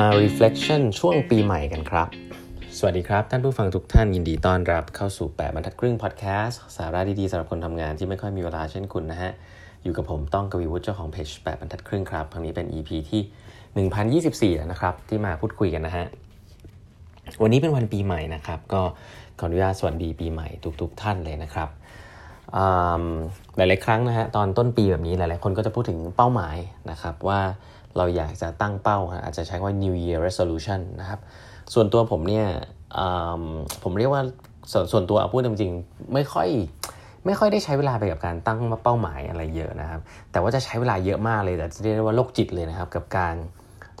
มา reflection ช่วงปีใหม่กันครับ สวัสดีครับ ท่านผู้ฟังทุกท่านยินดีต้อนรับเข้าสู่ 8บรรทัดครึ่งพอดแคสต์สาระดีๆสำหรับคนทำงานที่ไม่ค่อยมีเวลาเช่นคุณนะฮะ อยู่กับผมต้องกวีวุฒิเจ้าของเพจ8บรรทัดครึ่งครับครั้งนี้เป็น EP ที่ 1024 แล้วนะครับ ที่มาพูดคุยกันนะฮะ วันนี้เป็นวันปีใหม่นะครับ ก็ขออนุญาตสวัสดีปีใหม่ทุกๆ ท่านเลยนะครับหลายๆครั้งนะฮะตอนต้นปีแบบนี้หลายๆคนก็จะพูดถึงเป้าหมายนะครับว่า เราอยากจะตั้งเป้า อาจจะใช้ว่า New Year Resolution นะครับส่วนตัวผมเนี่ยผมเรียกว่าสส่วนตัวเอาพูดจริงๆไม่ค่อยไม่ค่อยได้ใช้เวลาไปกับการตั้งเป้าหมายอะไรเยอะนะครับ แต่ว่าจะใช้เวลาเยอะมากเลยแต่จะเรียกว่าโรคจิตเลยนะครับ กับการ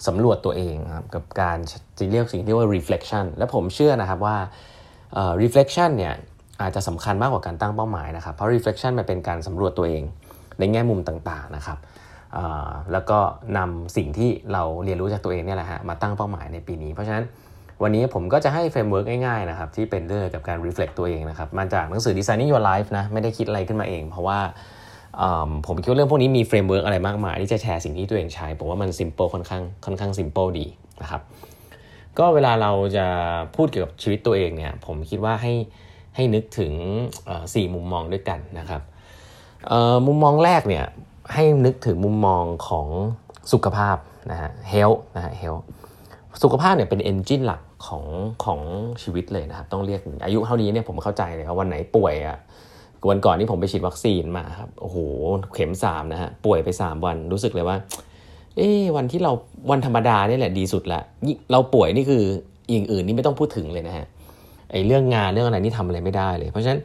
สำรวจตัวเองครับกับการจะเรียกสิ่งที่ว่า reflection และผมเชื่อนะครับว่า reflection เนี่ยอาจจะสำคัญมากกว่าการตั้งเป้าหมายนะครับ เพราะ reflection มันเป็นการสำรวจตัวเองในแง่มุมต่างๆนะครับ แล้วก็นำสิ่งที่เราเรียนรู้จากตัวเองเนี่ยแหละฮะมาตั้งเป้าหมายในปีนี้ เพราะฉะนั้นวันนี้ผมก็จะให้ framework ง่ายๆนะครับที่เป็นเรื่องกับการ reflect ตัวเองนะครับมาจากหนังสือ Designing Your Life นะไม่ได้คิดอะไรขึ้นมาเอง เพราะว่าผมคิดว่าเรื่องพวกนี้มี framework อะไรมากมายที่จะแชร์สิ่งที่ตัวเองใช้ผมว่ามัน simple ค่อนข้างค่อนข้าง simple ดีนะครับก็เวลาเราจะพูดเกี่ยวกับชีวิตตัวเองเนี่ยผมคิดว่าให้ให้นึกถึงสี่มุมมองด้วยกันนะครับมุมมองแรกเนี่ย ให้นึกถึงมุมมองของสุขภาพนะฮะ health นะฮะ health สุขภาพเนี่ยเป็น engine หลักของของชีวิตเลยนะครับ ต้องเรียกอายุเท่านี้เนี่ยผมเข้าใจเลยว่าวันไหนป่วยอะ่ะวันก่อนที่ผมไปฉีดวัคซีนมาครับโอ้โหเข็มสามนะฮะป่วยไป3วันรู้สึกเลยว่า เอ๊วันที่เราวันธรรมดาเนี่ยแหละดีสุดละเราป่วยนี่คืออย่างอื่นนี่ไม่ต้องพูดถึงเลยนะฮะไอ้เรื่องงานเรื่องอะไรนี่ทำอะไรไม่ได้เลย เพราะฉะนั้น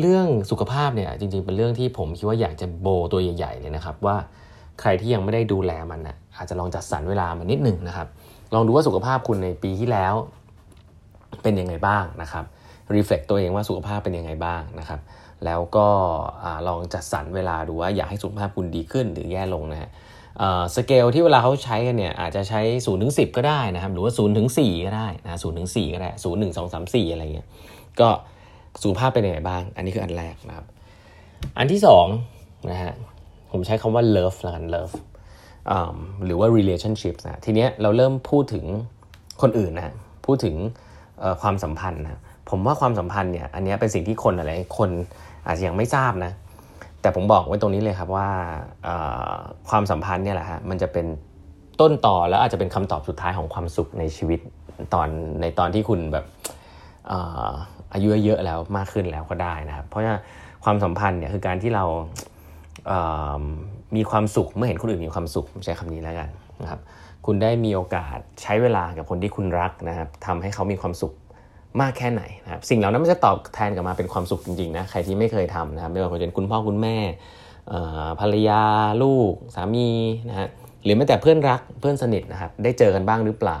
เรื่องสุขภาพเนี่ยจริงๆเป็นเรื่องที่ผมคิดว่าอยากจะโบตัวใหญ่ๆเลยนะครับว่าใครที่ยังไม่ได้ดูแลมันนะอาจจะลองจัดสรรเวลามานิดหนึ่งนะครับ ลองดูว่าสุขภาพคุณในปีที่แล้ว เป็นยังไงบ้างนะครับรีเฟล็กตัวเองว่าสุขภาพเป็นยังไงบ้างนะครับ แล้วก็ลองจัดสรรเวลาดูว่าอยากให้สุขภาพคุณดีขึ้นหรือแย่ลงนะฮะสเกลที่เวลาเขาใช้กันเนี่ยอาจจะใช้0ูนย์ถึงสิก็ได้นะครับ หรือว่า0ูนย์ถึงสก็ได้นะศูนย์ถึงสก็ได้ศูนย์หนึ่งสองสามสี่อะไรเงี้ยก็ สุขภาพเป็นยังไงบ้าง อันนี้คืออันแรกนะครับ อันที่สองนะฮะผมใช้คำว่า love ละกัน love หรือว่า relationship นะทีเนี้ยเราเริ่มพูดถึงคนอื่นนะพูดถึงความสัมพันธ์นะผมว่าความสัมพันธ์เนี่ยอันนี้เป็นสิ่งที่คนอะไรคนอาจจะยังไม่ทราบนะแต่ผมบอกไว้ตรงนี้เลยครับว่าความสัมพันธ์เนี่ยแหละฮะมันจะเป็นต้นต่อแล้วอาจจะเป็นคำตอบสุดท้ายของความสุขในชีวิตตอนในตอนที่คุณแบบ อายุเยอะแล้วมากขึ้นแล้วก็ได้นะครับ เพราะว่าความสัมพันธ์เนี่ยคือการที่เรามีความสุขเมื่อเห็นคนอื่นมีความสุขใช้คำนี้แล้วกันนะครับ คุณได้มีโอกาสใช้เวลากับคนที่คุณรักนะครับทำให้เขามีความสุขมากแค่ไหนนะครับ สิ่งเหล่านั้นมันจะตอบแทนกลับมาเป็นความสุขจริงๆนะใครที่ไม่เคยทำนะครับไม่ว่าจะเป็นคุณพ่อคุณแม่ภรรยาลูก สามีนะฮะหรือแม้แต่เพื่อนรักเพื่อนสนิทนะครับ ได้เจอกันบ้างหรือเปล่า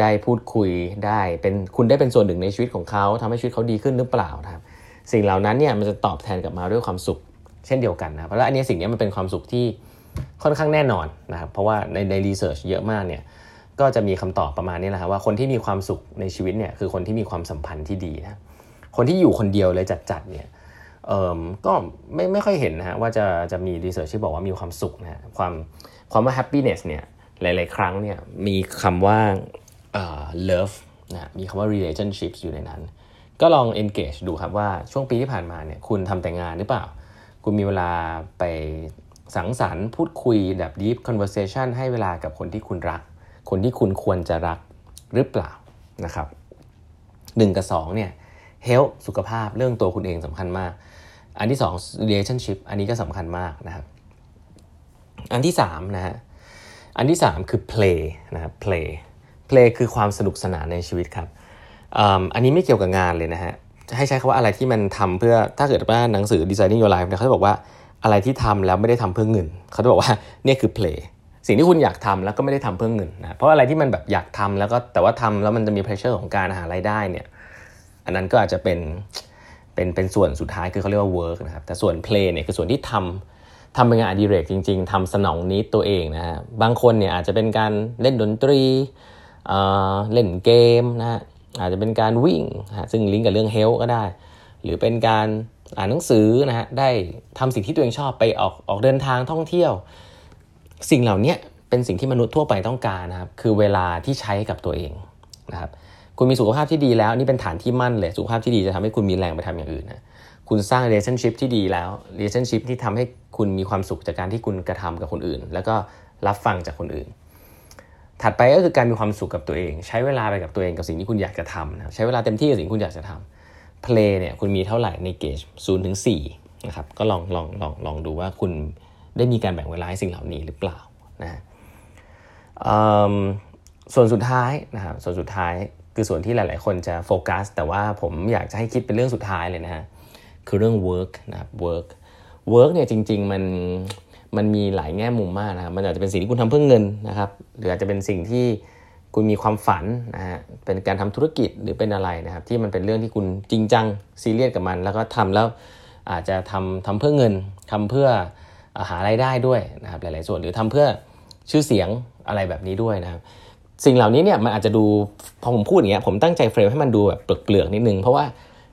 ได้พูดคุยได้เป็นคุณได้เป็นส่วนหนึ่งในชีวิตของเขาทำให้ชีวิตเขาดีขึ้นหรือเปล่านะครับสิ่งเหล่านั้นเนี่ยมันจะตอบแทนกลับมาด้วยความสุข เช่นเดียวกันนะเพราะว่าอันนี้สิ่งนี้มันเป็นความสุขที่ค่อนข้างแน่นอนนะครับเพราะว่าในในรีเสิร์ชเยอะมากเนี่ยก็จะมีคำตอบประมาณนี้แหละครับว่าคนที่มีความสุขในชีวิตเนี่ยคือคนที่มีความสัมพันธ์ที่ดีนะคนที่อยู่คนเดียวเลยจัดๆเนี่ยเอ่อก็ไม่ไม่ค่อยเห็นนะฮะว่าจะจะมีรีเสิร์ชที่บอกว่ามีความสุขนะความความว่า happiness เนี่ยหลาย ๆ ครั้งเนี่ยมีคำว่า love นะมีคำว่า relationships อยู่ในนั้น ก็ลอง engage ดูครับว่าช่วงปีที่ผ่านมาเนี่ยคุณทำแต่งานหรือเปล่า คุณมีเวลาไปสังสรรค์พูดคุยแบบ deep conversation ให้เวลากับคนที่คุณรัก คนที่คุณควรจะรักหรือเปล่านะครับหนึ่งกับสองเนี่ย health สุขภาพเรื่องตัวคุณเองสำคัญมาก อันที่สอง relationship อันนี้ก็สำคัญมากนะครับ อันที่สามนะฮะอันที่สามคือ play นะครับ play เพลงคือความสนุกสนานในชีวิตครับอันนี้ไม่เกี่ยวกับงานเลยนะฮะให้ใช้คำว่าอะไรที่มันทำเพื่อถ้าเกิดว่าหนังสือ Designing Your Life เนี่ยเขาจะบอกว่าอะไรที่ทำแล้วไม่ได้ทำเพื่อเงิน เขาจะบอกว่าเนี่ยคือเพลงสิ่งที่คุณอยากทำแล้วก็ไม่ได้ทำเพื่อเงินนะเพราะอะไรที่มันแบบอยากทำแล้วก็แต่ว่าทำแล้วมันจะมีเพรสเชอร์ของการหารายได้เนี่ยอันนั้นก็อาจจะเป็นเป็นเป็นส่วนสุดท้ายคือเขาเรียกว่า work นะครับแต่ส่วนเพลงเนี่ยคือส่วนที่ทำทำเป็นงานอดิเรกจริง ๆทำสนองนิดตัวเองนะฮะบางคนเนี่ยอาจจะเป็นการเล่นดนตรี เล่นเกมนะฮะอาจจะเป็นการวิ่งซึ่งลิงก์กับเรื่องเฮลก็ได้ หรือเป็นการอ่านหนังสือนะฮะได้ทำสิ่งที่ตัวเองชอบไปออกออกเดินทางท่องเที่ยว สิ่งเหล่านี้เป็นสิ่งที่มนุษย์ทั่วไปต้องการนะครับคือเวลาที่ใช้กับตัวเองนะครับคุณมีสุขภาพที่ดีแล้วนี่เป็นฐานที่มั่นเลยสุขภาพที่ดีจะทำให้คุณมีแรงไปทำอย่างอื่นนะคุณสร้าง relationship ที่ดีแล้ว relationship ที่ทำให้คุณมีความสุขจากการที่คุณกระทำกับคนอื่น แล้วก็รับฟังจากคนอื่น ถัดไปก็คือการมีความสุขกับตัวเอง ใช้เวลาไปกับตัวเองกับสิ่งที่คุณอยากจะทำนะใช้เวลาเต็มที่กับสิ่งที่คุณอยากจะทำ play เนี่ยคุณมีเท่าไหร่ในเกจศูนย์ถึงสี่นะครับก็ลองลองลองลองดูว่าคุณได้มีการแบ่งเวลาให้สิ่งเหล่านี้หรือเปล่านะส่วนสุดท้ายนะครับส่วนสุดท้ายคือส่วนที่หลาย ๆ คนจะโฟกัส แต่ว่าผมอยากจะให้คิดเป็นเรื่องสุดท้ายเลยนะฮะคือเรื่อง work นะครับ work work เนี่ยจริง ๆ มัน มันมีหลายแง่มุมมากนะครับ มันอาจจะเป็นสิ่งที่คุณทำเพื่อเงินนะครับ หรืออาจจะเป็นสิ่งที่คุณมีความฝันนะฮะ เป็นการทำธุรกิจหรือเป็นอะไรนะครับ ที่มันเป็นเรื่องที่คุณจริงจังซีเรียสกับมัน แล้วก็ทำแล้วอาจจะทำทำเพื่อเงินทำเพื่อหาไรายได้ด้วยนะครับหลาย ๆ ส่วนหรือทำเพื่อชื่อเสียงอะไรแบบนี้ด้วยนะครับ สิ่งเหล่านี้เนี่ยมันอาจจะดูพอผมพูดอย่างเงี้ยผมตั้งใจเฟรมให้มันดูแบบเปลือกๆนิดนึงเพราะว่า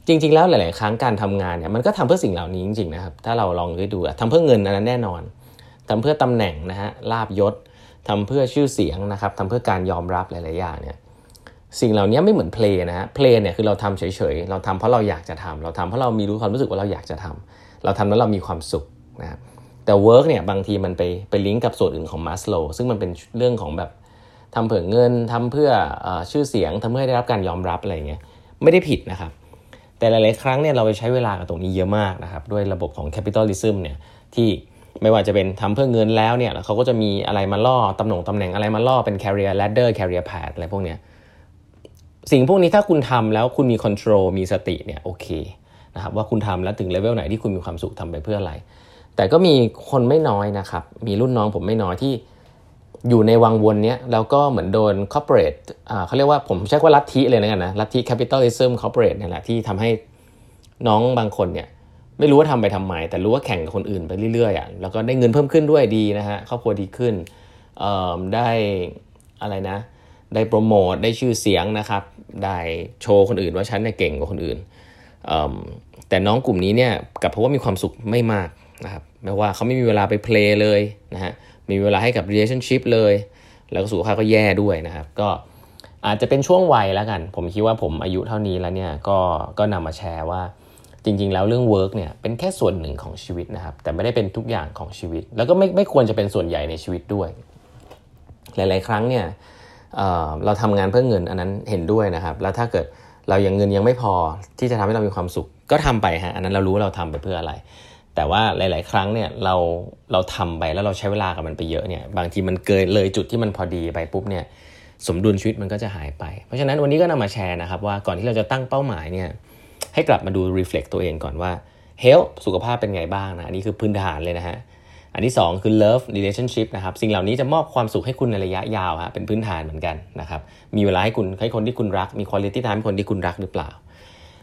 จริง ๆ แล้วหลาย ๆ ครั้งการทำงานเนี่ยมันก็ทำเพื่อสิ่งเหล่านี้จริง ๆ นะครับ ถ้าเราลองดูทำเพื่อเงินอันนั้นแน่นอน ทำเพื่อตำแหน่งนะฮะลาบยศทำเพื่อชื่อเสียงนะครับทำเพื่อการยอมรับหลายๆอย่างเนี่ยสิ่งเหล่านี้ไม่เหมือนเพลงนะฮะเพลงเนี่ยคือเราทำเฉยๆเราทำเพราะเราอยากจะทำเราทำเพราะเรามีรู้ความรู้สึกว่าเราอยากจะทำเราทำแล้วเรามีความสุขนะครับแต่ work เนี่ยบางทีมันไปไปลิงก์กับส่วนอื่นของมัสโลซึ่งมันเป็นเรื่องของแบบทำเพื่อเงินทำเพื่ออชื่อเสียงทำเพื่อได้รับการยอมรับอะไรเงี้ยไม่ได้ผิดนะครับ แต่หลายๆครั้งเนี่ยเราไปใช้เวลากับตรงนี้เยอะมากนะครับ ด้วยระบบของ capitalism เนี่ยที่ ไม่ว่าจะเป็นทำเพื่อเงินแล้วเนี่ยเขาก็จะมีอะไรมาล่อตำแหน่งตำแหน่งอะไรมาล่อเป็น career ladder career path อะไรพวกเนี้ยสิ่งพวกนี้ถ้าคุณทำแล้วคุณมี control มีสติเนี่ยโอเคนะครับว่าคุณทำแล้วถึงเลเวลไหนที่คุณมีความสุขทำไปเพื่ออะไร แต่ก็มีคนไม่น้อยนะครับ มีรุ่นน้องผมไม่น้อยที่อยู่ในวังวนเนี้ยแล้วก็เหมือนโดน corporate อ่าเขาเรียกว่าผมใช้ว่าลัทธิเลยนะกันนะลัทธิ capitalism corporate เนี่ยแหละที่ทำให้น้องบางคนเนี่ย ไม่รู้ว่าทำไปทำไมแต่รู้ว่าแข่งกับคนอื่นไปเรื่อยๆอะแล้วก็ได้เงินเพิ่มขึ้นด้วยดีนะฮะครอบครัวดีขึ้นได้อะไรนะ ได้โปรโมทได้ชื่อเสียงนะครับ ได้โชว์คนอื่นว่าฉันเนี่ยเก่งกว่าคนอื่นแต่น้องกลุ่มนี้เนี่ยกับเพราะว่ามีความสุขไม่มากนะครับแม้ว่าเขาไม่มีเวลาไปเพลย์เลยนะฮะมีเวลาให้กับ relationship เลย แล้วก็สุขภาพก็แย่ด้วยนะครับ ก็อาจจะเป็นช่วงวัยแล้วกัน ผมคิดว่าผมอายุเท่านี้แล้วเนี่ยก็ก็นำมาแชร์ว่า จริงๆ แล้วเรื่อง work เนี่ยเป็นแค่ส่วนหนึ่งของชีวิตนะครับ แต่ไม่ได้เป็นทุกอย่างของชีวิต แล้วก็ไม่ไม่ควรจะเป็นส่วนใหญ่ในชีวิตด้วย หลาย ๆ ครั้งเนี่ยเเราทำงานเพื่อเงินอันนั้นเห็นด้วยนะครับ แล้วถ้าเกิดเรายังเงินยังไม่พอที่จะทำให้เรามีความสุข ก็ทำไปฮะอันนั้นเรารู้ว่าเราทำไปเพื่ออะไร แต่ว่าหลาย ๆ ครั้งเนี่ยเราเราทำไปแล้วเราใช้เวลากับมันไปเยอะเนี่ยบางทีมันเกินเลยจุดที่มันพอดีไปปุ๊บเนี่ยสมดุลชีวิตมันก็จะหายไป เพราะฉะนั้นวันนี้ก็นำมาแชร์นะครับว่าก่อนที่เราจะตั้งเป้าหมายเนี่ย ให้กลับมาดู reflect ตัวเองก่อนว่า health สุขภาพเป็นไงบ้างนะ อันนี้คือพื้นฐานเลยนะฮะ อันที่ 2 คือ love relationship นะครับ สิ่งเหล่านี้จะมอบความสุขให้คุณในระยะยาวฮะ เป็นพื้นฐานเหมือนกันนะครับ มีเวลาให้คุณให้คนที่คุณรัก มี quality time ให้คนที่คุณรักหรือเปล่า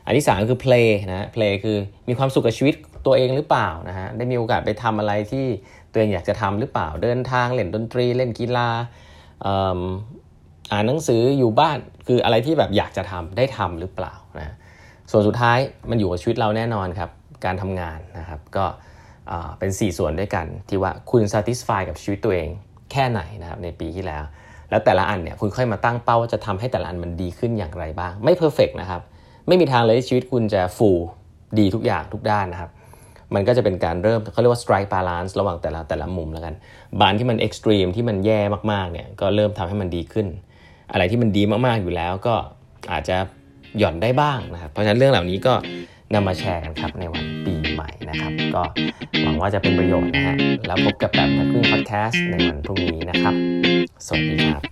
อันที่ 3 คือ play นะ play คือมีความสุขกับชีวิตตัวเองหรือเปล่านะฮะ ได้มีโอกาสไปทำอะไรที่ตัวเองอยากจะทำหรือเปล่า เดินทางเล่นดนตรี เล่นกีฬาอ่านหนังสืออยู่บ้าน คืออะไรที่แบบอยากจะทำได้ทำหรือเปล่านะ ส่วนสุดท้ายมันอยู่กับชีวิตเราแน่นอนครับ การทำงานนะครับ ก็เป็น 4 ส่วนด้วยกันที่ว่าคุณ satisfy กับชีวิตตัวเองแค่ไหนนะครับในปีที่แล้ว แล้วแต่ละอันเนี่ยคุณค่อยมาตั้งเป้าว่าจะทำให้แต่ละอันมันดีขึ้นอย่างไรบ้าง ไม่เพอร์เฟกนะครับ ไม่มีทางเลยที่ชีวิตคุณจะฟูดีทุกอย่างทุกด้านนะครับ มันก็จะเป็นการเริ่มเขาเรียกว่า strike balance ระหว่างแต่ละแต่ละมุมแล้วกันบานที่มัน extreme ที่มันแย่มากๆเนี่ยก็เริ่มทำให้มันดีขึ้น อะไรที่มันดีมากๆอยู่แล้วก็อาจจะ หย่อนได้บ้างนะครับ เพราะฉะนั้นเรื่องเหล่านี้ก็นำมาแชร์กันครับในวันปีใหม่นะครับ ก็หวังว่าจะเป็นประโยชน์นะฮะแล้วพบกับแบบทักครึ่งพอดแคสต์ในวันพรุ่งนี้นะครับ สวัสดีครับ